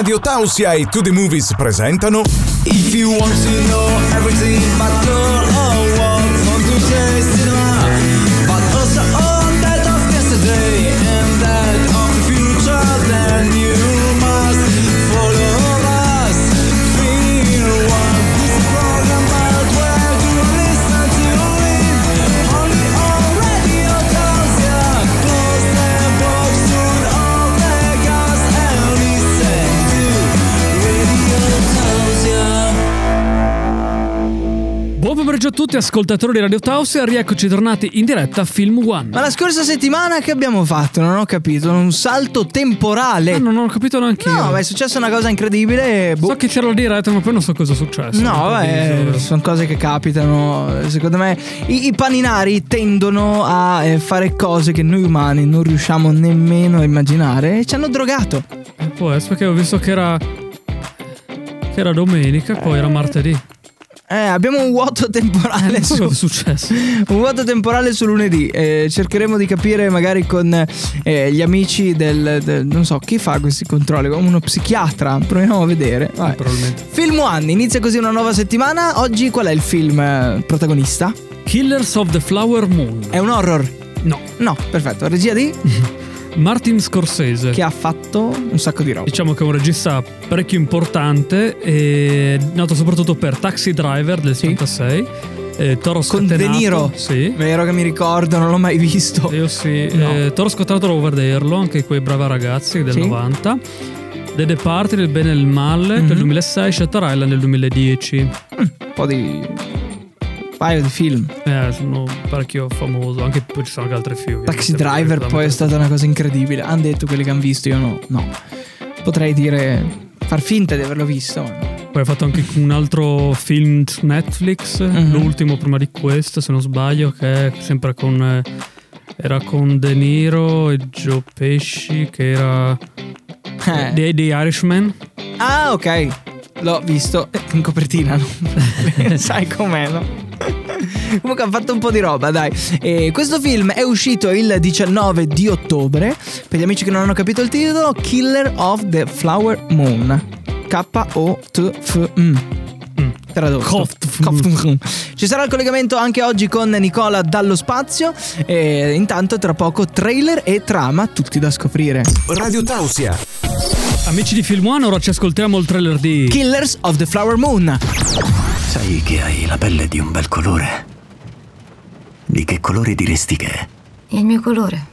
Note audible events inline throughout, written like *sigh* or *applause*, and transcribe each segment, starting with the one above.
Radio Tausia e To The Movies presentano If you want to know everything about girl a tutti ascoltatori di Radio Tausia, rieccoci tornati in diretta a Film One. Ma la scorsa settimana che abbiamo fatto? Non ho capito, un salto temporale. Ah, non ho capito neanche io. No, ma è successa una cosa incredibile. boh. So che c'era la diretta, ma poi non so cosa è successo. No, vabbè, Improvviso. sono cose che capitano. Secondo me i, i paninari tendono a eh, fare cose che noi umani non riusciamo nemmeno a immaginare e ci hanno drogato. Eh, Può essere perché ho visto che era. che era domenica, poi era martedì. Eh, abbiamo un vuoto temporale *laughs* su, è successo. un vuoto temporale su lunedì. Eh, cercheremo di capire magari con eh, gli amici del, del- non so chi fa questi controlli, uno psichiatra. Proviamo a vedere. Vabbè. Probabilmente. Film One, inizia così una nuova settimana. Oggi qual è il film eh, protagonista? Killers of the Flower Moon. È un horror? No. No, perfetto. Regia di? *laughs* Martin Scorsese. Che ha fatto un sacco di roba. Diciamo che è un regista parecchio importante, e nato soprattutto per Taxi Driver del 76. eh, Toro Con De Scatenato. Niro. Sì. Vero che mi ricordo, non l'ho mai visto. Io sì, No. eh, Toro scottato devo vederlo, anche quei brava ragazzi del Sì. 90. The Departed, Il bene e il male Mhm. del 2006, Shutter Island del 2010. Un po' di. Paio di film. Eh, sono parecchio famoso, anche poi ci sono anche altri film. Taxi Driver poi è stata una cosa incredibile. Hanno detto quelli che hanno visto, io no. No. Potrei dire. far finta di averlo visto. Poi ha fatto anche un altro film su Netflix, Mhm. l'ultimo prima di questo, se non sbaglio, che è sempre con... eh, era con De Niro e Joe Pesci, che era... Eh. The, The Irishman. Ah, ok. L'ho visto eh, in copertina? *laughs* Sai com'è, no? *laughs* Comunque ha fatto un po' di roba, dai. E questo film è uscito il 19 di ottobre. Per gli amici che non hanno capito il titolo, Killer of the Flower Moon. K-O-T-F-M. Mm. Tradotto. Ci sarà il collegamento anche oggi con Nicola dallo spazio. E intanto tra poco trailer e trama, tutti da scoprire. Radio Tausia. Amici di Film One, ora ci ascoltiamo il trailer di... Killers of the Flower Moon. Sai che hai la pelle di un bel colore? Di che colore diresti che è? Il mio colore.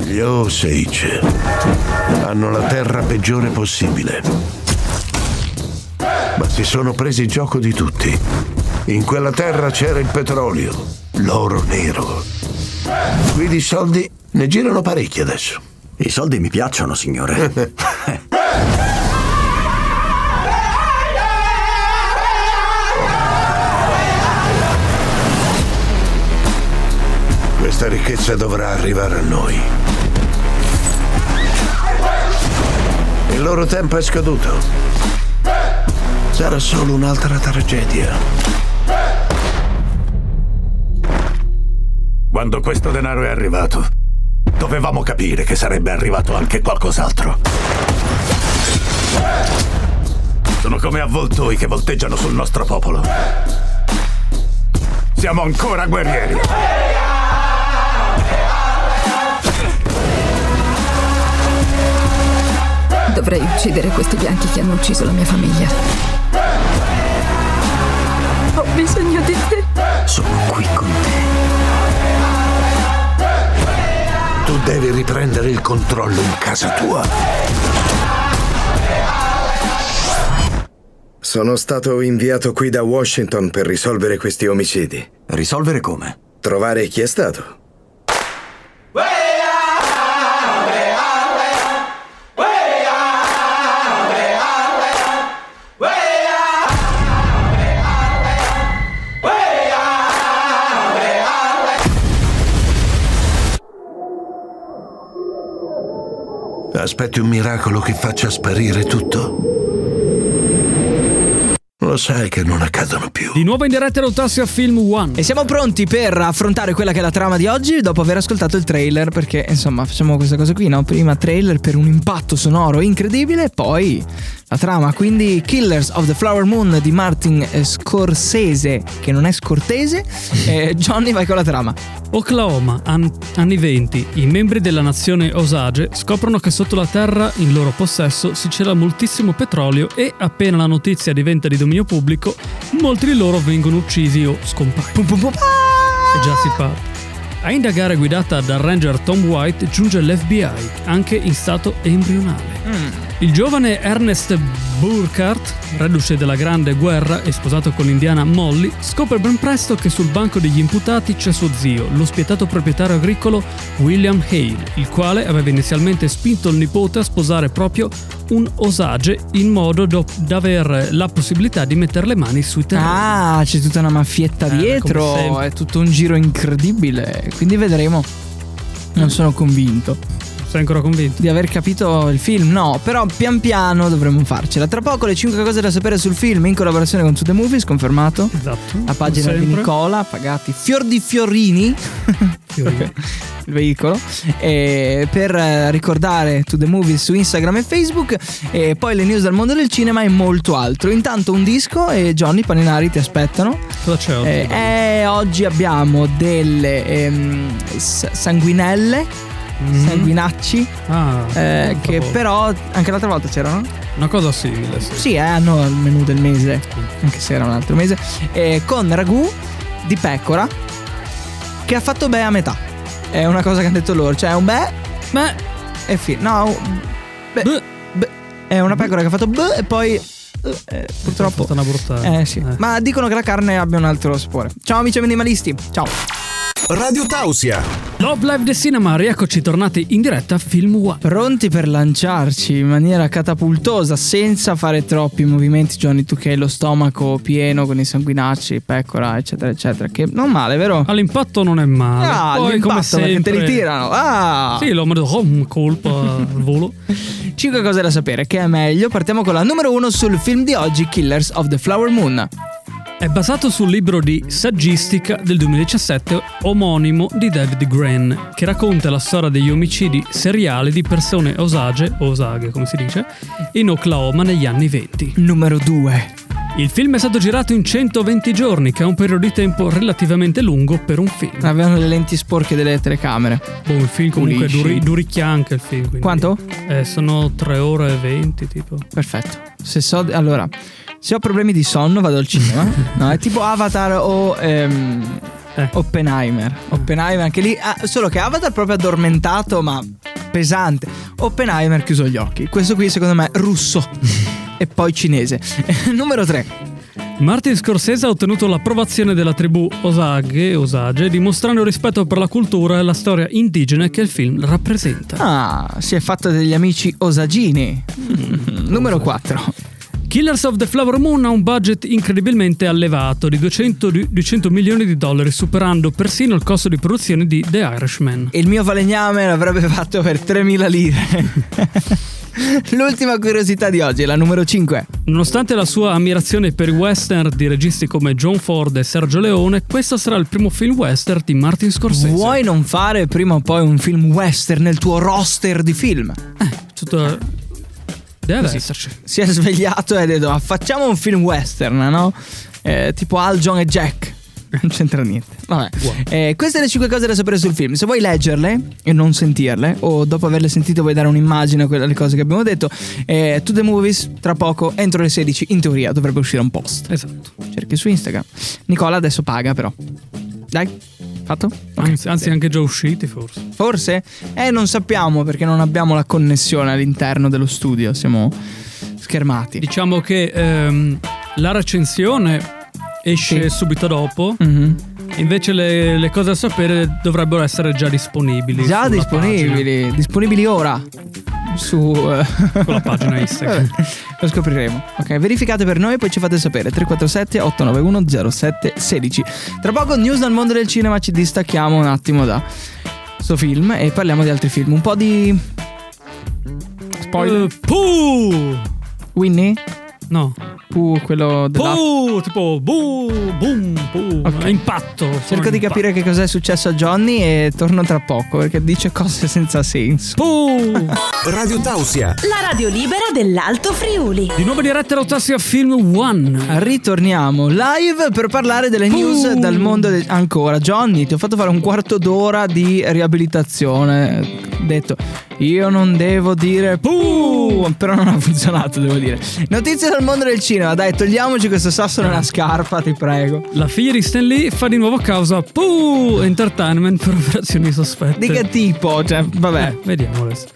Gli Osage hanno la terra peggiore possibile. Ma si sono presi gioco di tutti. In quella terra c'era il petrolio, l'oro nero. Qui di soldi ne girano parecchi adesso. I soldi mi piacciono, signore. *laughs* Questa ricchezza dovrà arrivare a noi. Il loro tempo è scaduto. Sarà solo un'altra tragedia. Quando questo denaro è arrivato, dovevamo capire che sarebbe arrivato anche qualcos'altro. Sono come avvoltoi che volteggiano sul nostro popolo. Siamo ancora guerrieri. Dovrei uccidere questi bianchi che hanno ucciso la mia famiglia. Ho bisogno di te. Sono qui con te. Tu devi riprendere il controllo in casa tua. Sono stato inviato qui da Washington per risolvere questi omicidi. Risolvere come? Trovare chi è stato. Aspetti un miracolo che faccia sparire tutto? Lo sai che non accadono più. Di nuovo in diretta all'Autassia Film One. E siamo pronti per affrontare quella che è la trama di oggi dopo aver ascoltato il trailer perché insomma facciamo questa cosa qui, no? Prima trailer per un impatto sonoro incredibile, poi la trama, quindi Killers of the Flower Moon di Martin eh, Scorsese, che non è scortese, *laughs* e Johnny vai con la trama. Oklahoma, an- anni 20. I membri della nazione Osage scoprono che sotto la terra in loro possesso si cela moltissimo petrolio e appena la notizia diventa di dominio pubblico, molti di loro vengono uccisi o scompaiono. Pum pum pum. E già si parte. A indagare guidata dal ranger Tom White giunge l'FBI, anche in stato embrionale. Il giovane Ernest Burkhardt, reduce della Grande Guerra e sposato con l'indiana Molly, scopre ben presto che sul banco degli imputati c'è suo zio, lo spietato proprietario agricolo William Hale, il quale aveva inizialmente spinto il nipote a sposare proprio un Osage in modo do- da aver la possibilità di mettere le mani sui terreni. Ah, c'è tutta una maffietta Eh, dietro, è tutto un giro incredibile, quindi vedremo. Non sono convinto Sei ancora convinto? di aver capito il film, no, però pian piano dovremmo farcela. Tra poco le 5 cose da sapere sul film in collaborazione con To The Movies, confermato. Esatto. La pagina di. Nicola, pagati fior di fiorini. *laughs* *laughs* Il veicolo. E per eh, ricordare To The Movies su Instagram e Facebook e poi le news dal mondo del cinema e molto altro. Intanto un disco e Johnny Paninari ti aspettano. Cosa c'è oggi? eh, eh, oggi abbiamo delle ehm, sanguinelle Mm. sanguinacci Ah, eh, che però anche l'altra volta c'erano. Una cosa simile, sì. sì eh, hanno il menù del mese anche se era un altro mese. Eh, con ragù di pecora che ha fatto beh a metà. È una cosa che hanno detto loro. Cioè un beh Beh, e fi- no beh, Beh. beh, è una pecora che ha fatto beh e poi eh, eh, purtroppo. È una brutta. eh sì. ma dicono che la carne abbia un altro sapore. Ciao amici minimalisti ciao Radio Tausia. Love Live The Cinema, rieccoci tornati in diretta a Film One. Pronti per lanciarci in maniera catapultosa, senza fare troppi movimenti, Johnny, tu che hai lo stomaco pieno con i sanguinacci, pecora, eccetera, eccetera. Che non male, vero? All'impatto non è male. Ah, Poi come sempre perché te li tirano. Ah! Sì, l'ho messo oh, un colpo al volo. *laughs* 5 cose da sapere, che è meglio. Partiamo con la numero 1 sul film di oggi, Killers of the Flower Moon. È basato sul libro di saggistica del 2017 omonimo di David Gren, che racconta la storia degli omicidi seriali di persone osage, o osaghe come si dice, in Oklahoma negli anni 20. Numero 2. Il film è stato girato in 120 giorni, che è un periodo di tempo relativamente lungo per un film. Avevano le lenti sporche delle telecamere. Boh, il film comunque Pulisci. duri, duricchia anche il film. quindi- Quanto? Eh, sono 3 ore e 20 tipo. Perfetto. Se so, allora, se ho problemi di sonno vado al cinema. no, è tipo Avatar o ehm, Eh. Oppenheimer. Oppenheimer anche lì, ah, solo che Avatar proprio addormentato, ma pesante. Oppenheimer chiuso gli occhi. Questo qui secondo me è russo e poi cinese. *laughs* Numero 3. Martin Scorsese ha ottenuto l'approvazione della tribù Osage, Osage, dimostrando rispetto per la cultura e la storia indigena che il film rappresenta. Ah, si è fatto degli amici osagini. Numero 4. Killers of the Flower Moon ha un budget incredibilmente allevato di 200, di- 200 milioni di dollari, superando persino il costo di produzione di The Irishman. Il mio falegname l'avrebbe fatto per 3.000 lire. *laughs* L'ultima curiosità di oggi, la numero 5. Nonostante la sua ammirazione per i western di registi come John Ford e Sergio Leone, questo sarà il primo film western di Martin Scorsese. Vuoi non fare prima o poi un film western nel tuo roster di film? Tutto... Deve Così. esserci. Si è svegliato e ha detto "Ah, facciamo un film western, no? Eh, tipo Al, John e Jack. *laughs* Non c'entra niente. Vabbè. Eh, queste le 5 cose da sapere sul film. Se vuoi leggerle e non sentirle, o dopo averle sentite vuoi dare un'immagine a quelle cose che abbiamo detto, eh, To The Movies, tra poco, entro le 16, in teoria dovrebbe uscire un post. Esatto. Cerchi su Instagram. Nicola adesso paga però. Dai, fatto? Ok. Anzi, anzi, anche già usciti forse. Forse? Eh, non sappiamo perché non abbiamo la connessione all'interno dello studio, siamo schermati. Diciamo che ehm, la recensione esce Sì. subito dopo, Mhm. invece le, le cose da sapere dovrebbero essere già disponibili. Già disponibili, disponibili ora su eh, *laughs* pagina, sulla *laughs* pagina Instagram. Lo scopriremo. Ok, verificate per noi e poi ci fate sapere 347 891 0716. Tra poco news dal mondo del cinema ci distacchiamo un attimo da sto film e parliamo di altri film. Un po' di spoiler. Puh! Winnie? No, Pu, quello della... Puh, tipo boom, boom, boom, Ok. impatto. Cerco di capire che cos'è successo a Johnny e torno tra poco perché dice cose senza senso. Puh. *laughs* Radio Tausia. La radio libera dell'Alto Friuli. Di nuovo diretta Rotassia Film One. Ritorniamo live per parlare delle news Uh. dal mondo del... Ancora, Johnny, ti ho fatto fare un quarto d'ora di riabilitazione. Detto, io non devo dire puh, però non ha funzionato, devo dire. Notizie dal mondo del cinema, dai, togliamoci questo sasso nella scarpa, ti prego. La figlia di Stan Lee fa di nuovo causa Puh Entertainment per operazioni sospette. Di che tipo? Cioè, vabbè. Eh, vediamo adesso.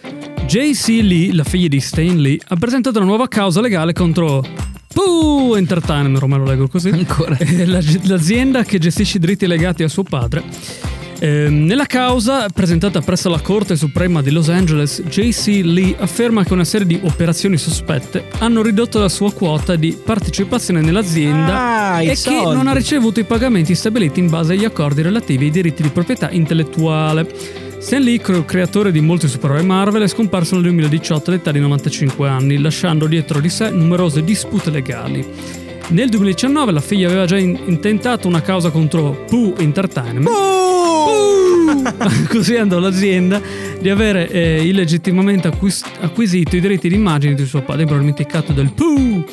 JC Lee, la figlia di Stan Lee, ha presentato una nuova causa legale contro Puh Entertainment, ormai lo leggo così. Ancora. Eh, la- l'azienda che gestisce i diritti legati a suo padre. Ehm, nella causa presentata presso la Corte Suprema di Los Angeles, JC Lee afferma che una serie di operazioni sospette hanno ridotto la sua quota di partecipazione nell'azienda Ah, e che soldi. non ha ricevuto i pagamenti stabiliti in base agli accordi relativi ai diritti di proprietà intellettuale. Stan Lee, cre- creatore di molti supereroi Marvel, è scomparso nel 2018 all'età di 95 anni, lasciando dietro di sé numerose dispute legali. Nel 2019 la figlia aveva già in- intentato una causa contro Pooh Entertainment, *laughs* accusando l'azienda di avere eh, illegittimamente acquis- acquisito i diritti d'immagine di suo padre, probabilmente il catto del Pooh.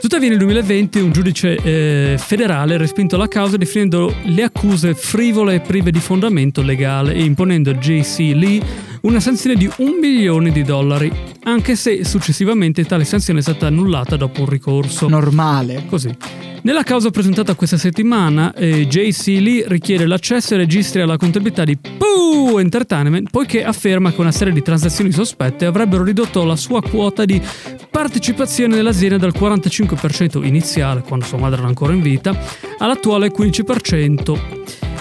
Tuttavia nel 2020 un giudice eh, federale ha respinto la causa definendo le accuse frivole e prive di fondamento legale e imponendo a JC Lee una sanzione di un milione di dollari, anche se successivamente tale sanzione è stata annullata dopo un ricorso. Normale. Così. Nella causa presentata questa settimana, eh, JC Lee richiede l'accesso ai registri alla contabilità di Pooh Entertainment poiché afferma che una serie di transazioni sospette avrebbero ridotto la sua quota di partecipazione nell'azienda dal 45% iniziale, quando sua madre era ancora in vita, all'attuale 15%.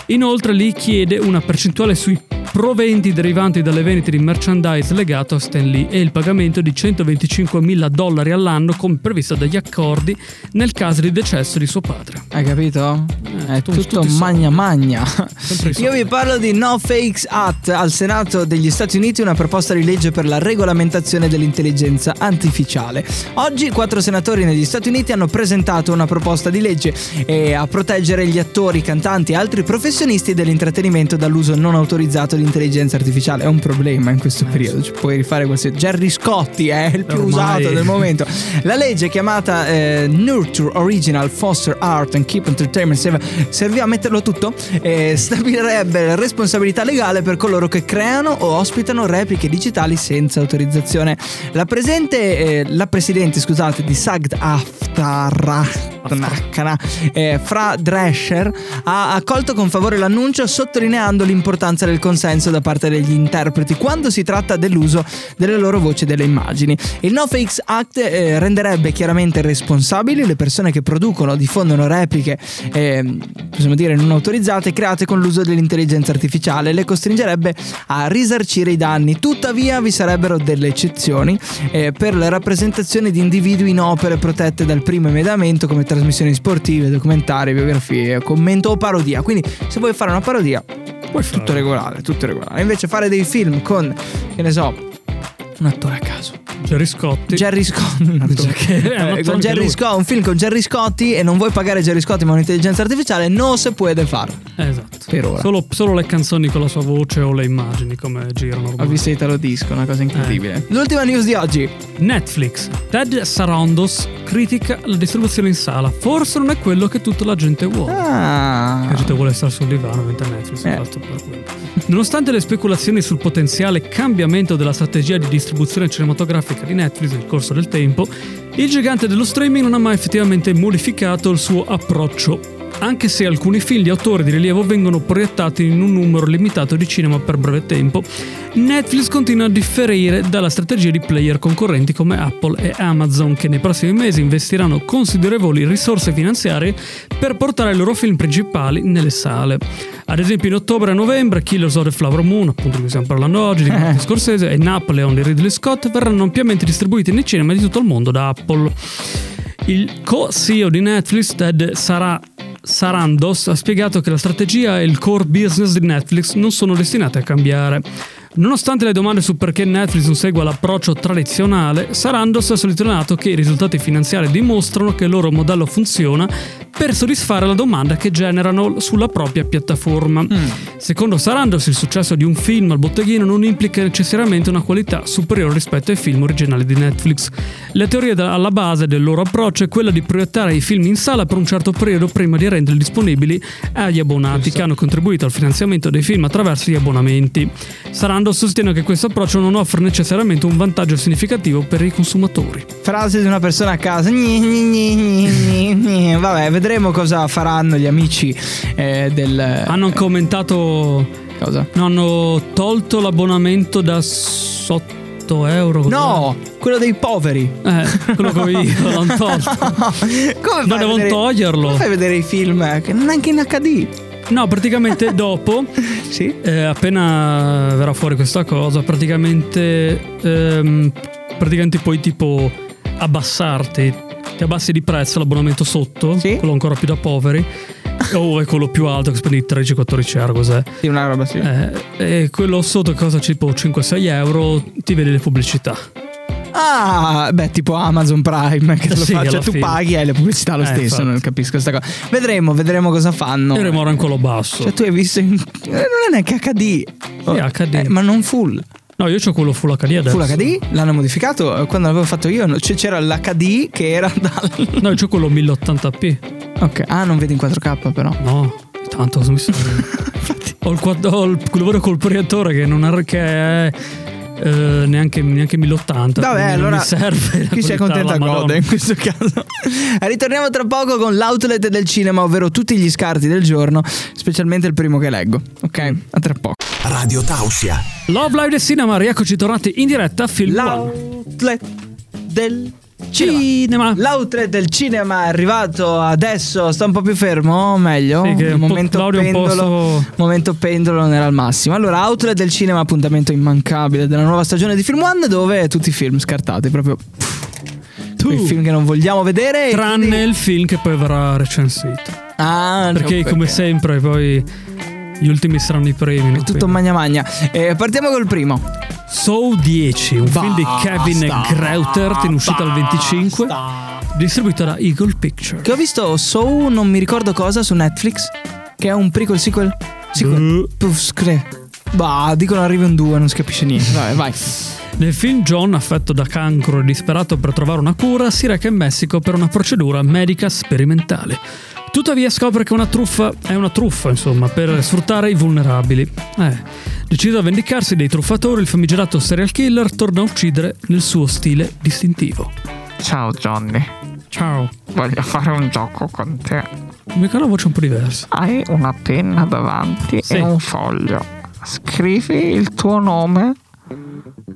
Inoltre Lee chiede una percentuale sui proventi derivanti dalle vendite di merchandise legato a Stan Lee e il pagamento di 125 mila dollari all'anno come previsto dagli accordi nel caso di decesso di suo padre. Hai capito? Eh, È tutto soldi. magna magna. Io vi parlo di No Fakes Act. Al Senato degli Stati Uniti una proposta di legge per la regolamentazione dell'intelligenza artificiale. Oggi quattro senatori negli Stati Uniti hanno presentato una proposta di legge eh, a proteggere gli attori, cantanti e altri professionisti dell'intrattenimento dall'uso non autorizzato di intelligenza artificiale. È un problema in questo periodo. Ci puoi rifare qualsiasi. Gerry Scotti è il più Ormai. usato del momento. *laughs* La legge chiamata eh, Nurture Original Foster Art and Keep Entertainment Safe serviva a metterlo tutto eh, stabilirebbe responsabilità legale per coloro che creano o ospitano repliche digitali senza autorizzazione. La presente eh, la presidente, scusate, di SAGD Aftar eh, Fra Drescher ha accolto con favore l'annuncio sottolineando l'importanza del consenso da parte degli interpreti quando si tratta dell'uso delle loro voci e delle immagini. Il No Fakes Act eh, renderebbe chiaramente responsabili le persone che producono o diffondono repliche, eh, possiamo dire non autorizzate, create con l'uso dell'intelligenza artificiale e le costringerebbe a risarcire i danni. Tuttavia vi sarebbero delle eccezioni eh, per la rappresentazione di individui in opere protette dal primo emendamento come trasmissioni sportive, documentari, biografie, commento o parodia. Quindi se vuoi fare una parodia Puoi tutto regolare, tutto regolare. Invece fare dei film con, che ne so, un attore a caso. Jerry Scotti. Jerry Scotti. un attore- *laughs* Che è un eh, attore con anche Jerry lui. Scotti, un film con Jerry Scotti e non vuoi pagare Jerry Scotti ma un'intelligenza artificiale, non si può fare. Esatto. Per ora. Solo, solo le canzoni con la sua voce o le immagini come girano Ho visto Italo Disco, una cosa incredibile. L'ultima news di oggi. Netflix. Ted Sarandos critica la distribuzione in sala. Forse non è quello che tutta la gente vuole. Ah. La gente vuole stare sul divano mentre Netflix Eh. è fatto per quello. Nonostante le speculazioni sul potenziale cambiamento della strategia di distribuzione cinematografica di Netflix nel corso del tempo, il gigante dello streaming non ha mai effettivamente modificato il suo approccio. Anche se alcuni film di autori di rilievo vengono proiettati in un numero limitato di cinema per breve tempo, Netflix continua a differire dalla strategia di player concorrenti come Apple e Amazon che nei prossimi mesi investiranno considerevoli risorse finanziarie per portare i loro film principali nelle sale. Ad esempio in ottobre e novembre Killers of the Flower Moon, appunto di cui stiamo parlando oggi, di *laughs* Martin Scorsese e Napoleon di Ridley Scott verranno ampiamente distribuiti nei cinema di tutto il mondo da Apple. Il co-CEO di Netflix, Ted Sara- Sarandos, ha spiegato che la strategia e il core business di Netflix non sono destinati a cambiare. Nonostante le domande su perché Netflix non segua l'approccio tradizionale, Sarandos ha sottolineato che i risultati finanziari dimostrano che il loro modello funziona per soddisfare la domanda che generano sulla propria piattaforma. Secondo Sarandos, il successo di un film al botteghino non implica necessariamente una qualità superiore rispetto ai film originali di Netflix. La teoria alla base del loro approccio è quella di proiettare i film in sala per un certo periodo prima di renderli disponibili agli abbonati che hanno contribuito al finanziamento dei film attraverso gli abbonamenti. Sarandos sostiene che questo approccio non offre necessariamente un vantaggio significativo per i consumatori. Frase di una persona a casa. Gni, gni, gni. Vabbè, vedremo cosa faranno gli amici eh, del. Hanno commentato. Cosa? No, hanno tolto l'abbonamento da 8 euro. No, quello dei poveri. Eh, quello che io, *laughs* l'hanno tolto. Come fai No, a devono toglierlo. Come fai a vedere i film eh, che non anche in HD? No, praticamente *laughs* dopo, Sì. eh, appena verrà fuori questa cosa, praticamente, ehm, praticamente puoi tipo abbassarti, ti abbassi di prezzo l'abbonamento sotto, Sì. quello ancora più da poveri, o è quello più alto che spendi 13-14 euro, cos'è? Sì, una roba sì. Eh, e quello sotto che costa tipo 5-6 euro, ti vedi le pubblicità. Ah, beh, tipo Amazon Prime che te lo Sì, fa, cioè tu fine. paghi e hai le pubblicità lo Eh, stesso, infatti. non capisco questa cosa. Vedremo, vedremo cosa fanno. In quello basso. Cioè tu hai visto in... eh, non è neanche HD. Oh, HD. eh, ma non full. No, io ho quello Full HD adesso. Full HD? L'hanno modificato? Eh, Quando l'avevo fatto io c'era l'HD che era *laughs* dal... No, io ho quello 1080p. ok, ah non vedi in 4K però. No, tanto mi sa. *laughs* ho il, quad- ho il lavoro col proiettore che non è, che è eh, neanche, neanche 1080. Vabbè, allora mi serve. chi si accontenta gode in questo caso. Eh, Ritorniamo tra poco con l'outlet del cinema, ovvero tutti gli scarti del giorno, specialmente il primo che leggo. Ok, a tra poco. Radio Tausia. Love Live del Cinema, rieccoci tornati in diretta a Film One. L'outlet del Cinema. L'outlet del cinema è arrivato adesso, sta un po' più fermo, meglio. Sì, il momento è po' pendolo, so- momento pendolo non era al massimo. Allora, outlet del cinema, appuntamento immancabile della nuova stagione di Film One, dove tutti i film scartati, proprio i film che non vogliamo vedere. Tranne quindi- il film che poi verrà recensito. Ah, no, Perché, come sempre, poi gli ultimi saranno i premi. no? tutto magna magna. Eh, partiamo col primo. Soul 10, un film di Kevin Greutert in uscita al 25, distribuito da Eagle Picture. Che ho visto So non mi ricordo cosa su Netflix, che è un prequel sequel. Sequel. Puff, scre- Bah, dicono arrivi un 2, non si capisce niente. Vabbè, vai. Nel film John, affetto da cancro e disperato per trovare una cura, si reca in Messico per una procedura medica sperimentale. Tuttavia scopre che una truffa è una truffa, insomma, per sfruttare i vulnerabili. Eh, deciso a vendicarsi dei truffatori, il famigerato serial killer torna a uccidere nel suo stile distintivo. Ciao Johnny, Ciao. voglio fare un gioco con te. Mica la voce un po' diversa. Hai una penna davanti Sì. e un foglio. Scrivi il tuo nome.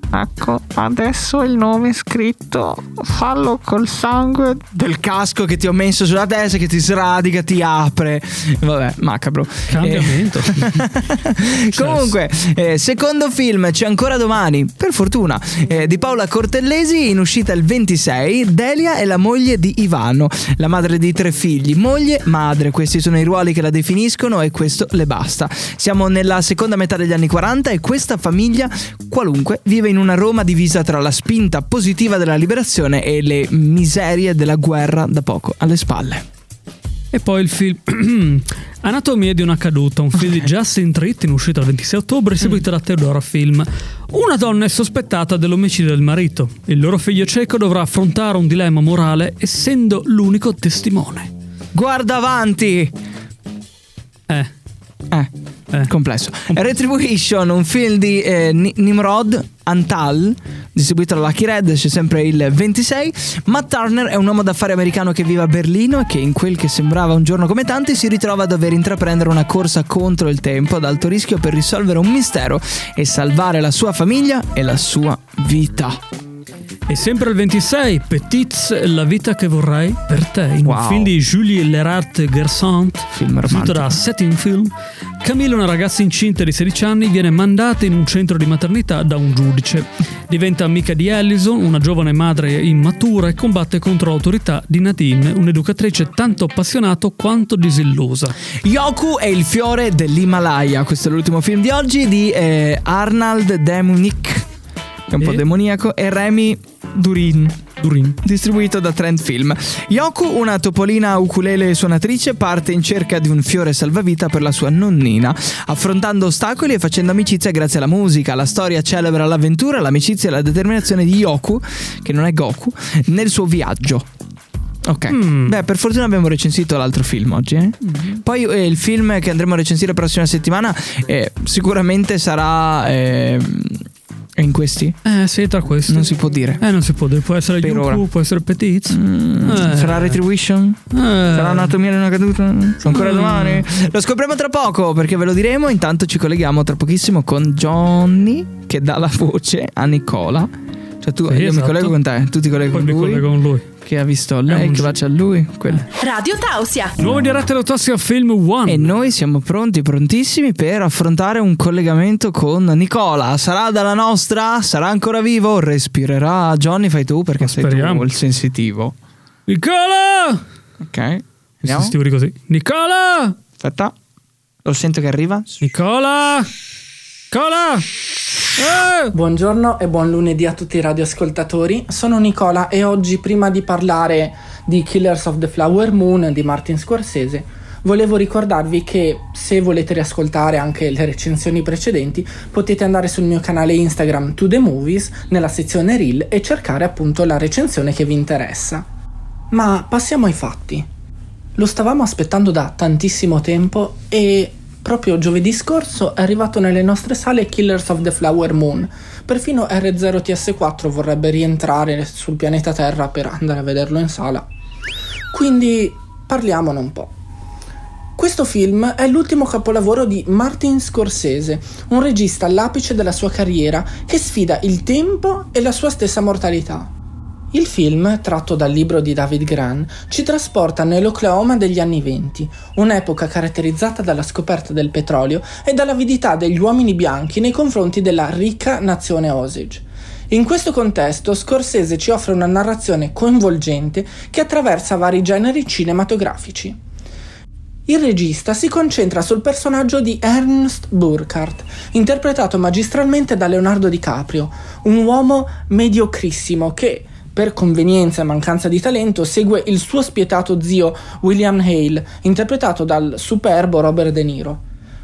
Ecco, adesso il nome scritto, fallo col sangue. Del casco che ti ho messo sulla testa, che ti sradica, ti apre. Vabbè, macabro. Cambiamento. Eh, *laughs* Comunque, eh, secondo film c'è ancora domani, per fortuna, eh, di Paola Cortellesi in uscita il 26. Delia è la moglie di Ivano, la madre di tre figli. Moglie, madre, questi sono i ruoli che la definiscono e questo le basta. Siamo nella seconda metà degli anni 40 e questa famiglia, qualunque, vive in una Roma divisa tra la spinta positiva della liberazione e le miserie della guerra da poco alle spalle. E poi il film *clears throat* Anatomia di una caduta, un film di Justin Tritt in uscita il 26 ottobre, distribuito da Teodora Film. Una donna è sospettata dell'omicidio del marito. Il loro figlio cieco dovrà affrontare un dilemma morale essendo l'unico testimone. Guarda avanti! Eh, Eh, eh. complesso. Retribution, un film di eh, Ni- Nimrod Antal, distribuito da Lucky Red, c'è sempre il 26. Matt Turner è un uomo d'affari americano che vive a Berlino e che in quel che sembrava un giorno come tanti si ritrova a dover intraprendere una corsa contro il tempo ad alto rischio per risolvere un mistero e salvare la sua famiglia e la sua vita. E sempre il 26, Petits, La vita che vorrei per te, in un Wow. film di Julie Lerart Gersant, scritto da Setting Film. Camilla, una ragazza incinta di 16 anni, viene mandata in un centro di maternità da un giudice. Diventa amica di Allison, una giovane madre immatura, e combatte contro l'autorità di Nadine, un'educatrice tanto appassionata quanto disillusa. Yoku è il fiore dell'Himalaya. Questo è l'ultimo film di oggi di eh, Arnold Demunik, che è un po' demoniaco, e Remy Durin. Durin. Distribuito da Trend Film. Yoku, una topolina ukulele suonatrice, parte in cerca di un fiore salvavita per la sua nonnina, affrontando ostacoli e facendo amicizia grazie alla musica. La storia celebra l'avventura, l'amicizia e la determinazione di Yoku, che non è Goku, nel suo viaggio. Ok, Mm. beh, per fortuna abbiamo recensito l'altro film oggi. eh. Poi eh, il film che andremo a recensire la prossima settimana eh, sicuramente sarà eh, in questi. Eh, sì, tra questi. Non si può dire. Eh, non si può dire. Può essere Per Yuku, ora. può essere Petits. Mm, Eh. Sarà Retribution? Eh. Sarà anatomia di una caduta? Sono ancora Mm. domani? Lo scopriremo tra poco perché ve lo diremo. Intanto ci colleghiamo tra pochissimo con Johnny che dà la voce a Nicola. Cioè tu, Sì, io mi esatto. collego con te, tu ti colleghi Poi con mi lui. collego con lui. Che ha visto lei, che bacia a lui. quello. Radio Tausia. Nuovo diretta all'autossia Film One. E noi siamo pronti, prontissimi per affrontare un collegamento con Nicola. Sarà dalla nostra? Sarà ancora vivo? Respirerà? Johnny, fai tu perché sei Speriamo. tu il sensitivo. Nicola! Ok. Andiamo? Sensitivi così. Nicola! Aspetta. Lo sento che arriva. Nicola! Nicola! Eh! Buongiorno e buon lunedì a tutti i radioascoltatori. Sono Nicola e oggi, prima di parlare di Killers of the Flower Moon di Martin Scorsese, volevo ricordarvi che se volete riascoltare anche le recensioni precedenti, potete andare sul mio canale Instagram To The Movies nella sezione Reel e cercare appunto la recensione che vi interessa. Ma passiamo ai fatti. Lo stavamo aspettando da tantissimo tempo e proprio giovedì scorso è arrivato nelle nostre sale Killers of the Flower Moon. Perfino R0TS4 vorrebbe rientrare sul pianeta Terra per andare a vederlo in sala. Quindi parliamone un po'. Questo film è l'ultimo capolavoro di Martin Scorsese, un regista all'apice della sua carriera che sfida il tempo e la sua stessa mortalità. Il film, tratto dal libro di David Gran, ci trasporta nell'Oklahoma degli anni venti, un'epoca caratterizzata dalla scoperta del petrolio e dall'avidità degli uomini bianchi nei confronti della ricca nazione Osage. In questo contesto Scorsese ci offre una narrazione coinvolgente che attraversa vari generi cinematografici. Il regista si concentra sul personaggio di Ernst Burkhardt, interpretato magistralmente da Leonardo DiCaprio, un uomo mediocrissimo che, per convenienza e mancanza di talento, segue il suo spietato zio William Hale, interpretato dal superbo Robert De Niro.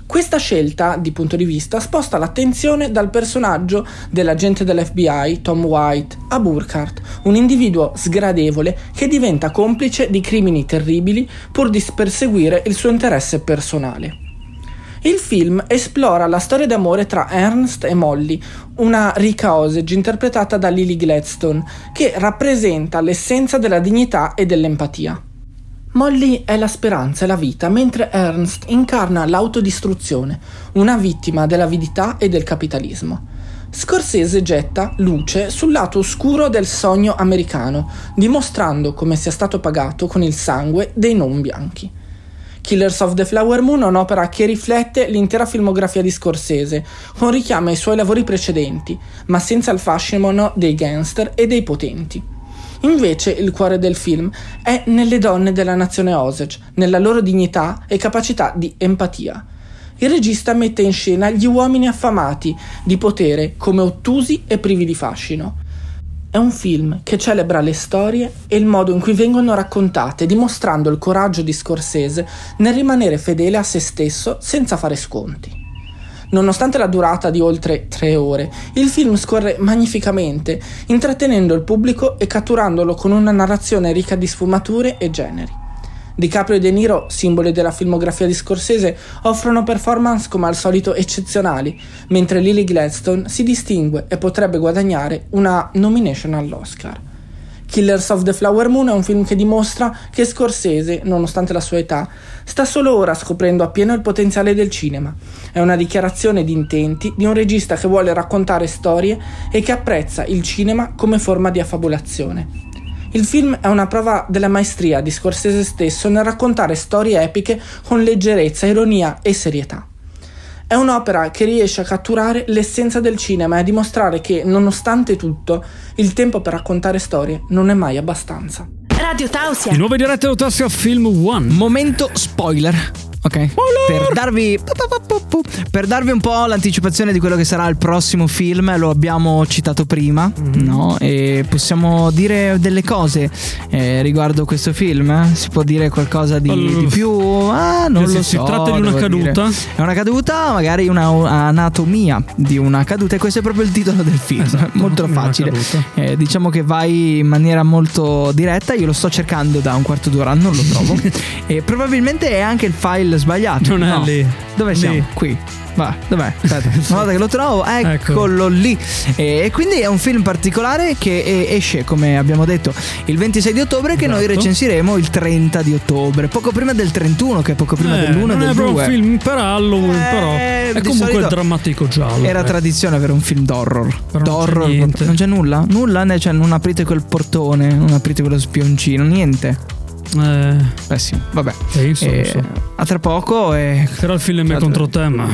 Questa scelta, di punto di vista, sposta l'attenzione dal personaggio dell'agente dell'FBI, Tom White, a Burkhardt, un individuo sgradevole che diventa complice di crimini terribili pur di perseguire il suo interesse personale. Il film esplora la storia d'amore tra Ernst e Molly, una ricca Osage interpretata da Lily Gladstone, che rappresenta l'essenza della dignità e dell'empatia. Molly è la speranza e la vita, mentre Ernst incarna l'autodistruzione, una vittima dell'avidità e del capitalismo. Scorsese getta luce sul lato oscuro del sogno americano, dimostrando come sia stato pagato con il sangue dei non bianchi. Killers of the Flower Moon è un'opera che riflette l'intera filmografia di Scorsese, con richiami ai suoi lavori precedenti, ma senza il fascino dei gangster e dei potenti. Invece il cuore del film è nelle donne della nazione Osage, nella loro dignità e capacità di empatia. Il regista mette in scena gli uomini affamati di potere come ottusi e privi di fascino. È un film che celebra le storie e il modo in cui vengono raccontate, dimostrando il coraggio di Scorsese nel rimanere fedele a se stesso senza fare sconti. Nonostante la durata di oltre tre ore, il film scorre magnificamente, intrattenendo il pubblico e catturandolo con una narrazione ricca di sfumature e generi. DiCaprio e De Niro, simboli della filmografia di Scorsese, offrono performance come al solito eccezionali, mentre Lily Gladstone si distingue e potrebbe guadagnare una nomination all'Oscar. Killers of the Flower Moon è un film che dimostra che Scorsese, nonostante la sua età, sta solo ora scoprendo appieno il potenziale del cinema. È una dichiarazione di intenti di un regista che vuole raccontare storie e che apprezza il cinema come forma di affabulazione. Il film è una prova della maestria di Scorsese stesso nel raccontare storie epiche con leggerezza, ironia e serietà. È un'opera che riesce a catturare l'essenza del cinema e a dimostrare che, nonostante tutto, il tempo per raccontare storie non è mai abbastanza. Radio Tausia. Di nuovo in diretta Autopsia Film One. Momento spoiler. Ok. Per darvi, per darvi un po' l'anticipazione di quello che sarà il prossimo film, lo abbiamo citato prima, Mhm. no? E possiamo dire delle cose eh, riguardo questo film? Si può dire qualcosa di, Allora, di più? Ah, non si- lo si so. tratta di una devo dire. caduta? È una caduta, magari una anatomia di una caduta, e questo è proprio il titolo del film. Esatto, *laughs* molto facile. caduta. Eh, diciamo che vai in maniera molto diretta. Io lo sto cercando da un quarto d'ora, non lo trovo. *laughs* e probabilmente è anche il file sbagliato. Non è No. lì. Dove siamo? Lì. Qui. Va, dov'è? Aspetta, *laughs* una volta che lo trovo, eccolo lì. E quindi è un film particolare che eh, esce, come abbiamo detto, il 26 di ottobre, che noi Esatto. recensiremo il 30 di ottobre, poco prima del 31, che è poco prima Eh, dell'1 e non del è 2. proprio un film per Halloween, però è comunque solito drammatico giallo. Era eh. tradizione avere un film d'horror. Però non c'è d'horror niente. proprio. non c'è nulla? Nulla? Cioè, non aprite quel portone, non aprite quello spioncino, niente. Eh, Pessimo, vabbè. eh, insomma, Eh, insomma. a tra poco e. Sarà il film contro te, ma.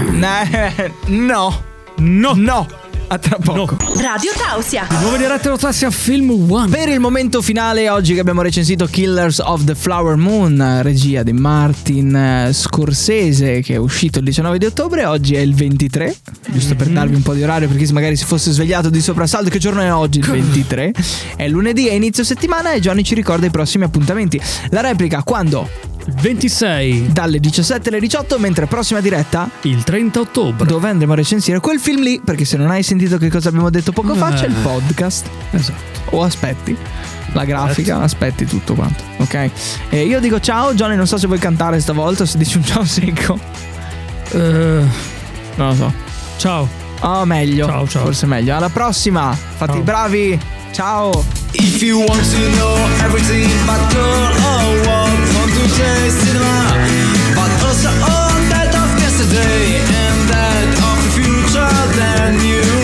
Eh, no, no, no. A tra poco. Radio Tausia. Di nuovo in diretta Autopsia Film One. Per il momento finale, oggi che abbiamo recensito Killers of the Flower Moon, regia di Martin eh, Scorsese, che è uscito il 19 di ottobre, oggi è il 23, giusto per darvi un po' di orario, per chi magari si fosse svegliato di soprassalto, che giorno è oggi? Il 23. È lunedì, è inizio settimana e Johnny ci ricorda i prossimi appuntamenti. La replica quando? Il 26. Dalle 17 alle 18, mentre prossima diretta Il 30 ottobre. dove andremo a recensire quel film lì, perché se non hai sentito che cosa abbiamo detto poco fa, c'è il Eh. podcast. Esatto. O aspetti la grafica, aspetti tutto quanto, ok? E io dico ciao, Johnny, non so se vuoi cantare stavolta se dici un ciao secco. Eh, Non lo so. ciao. Oh, meglio. Ciao, ciao. Forse meglio. Alla prossima. Fatti Ciao. bravi. Ciao. If you want to know everything about girl or what that of yesterday And that of the future Then you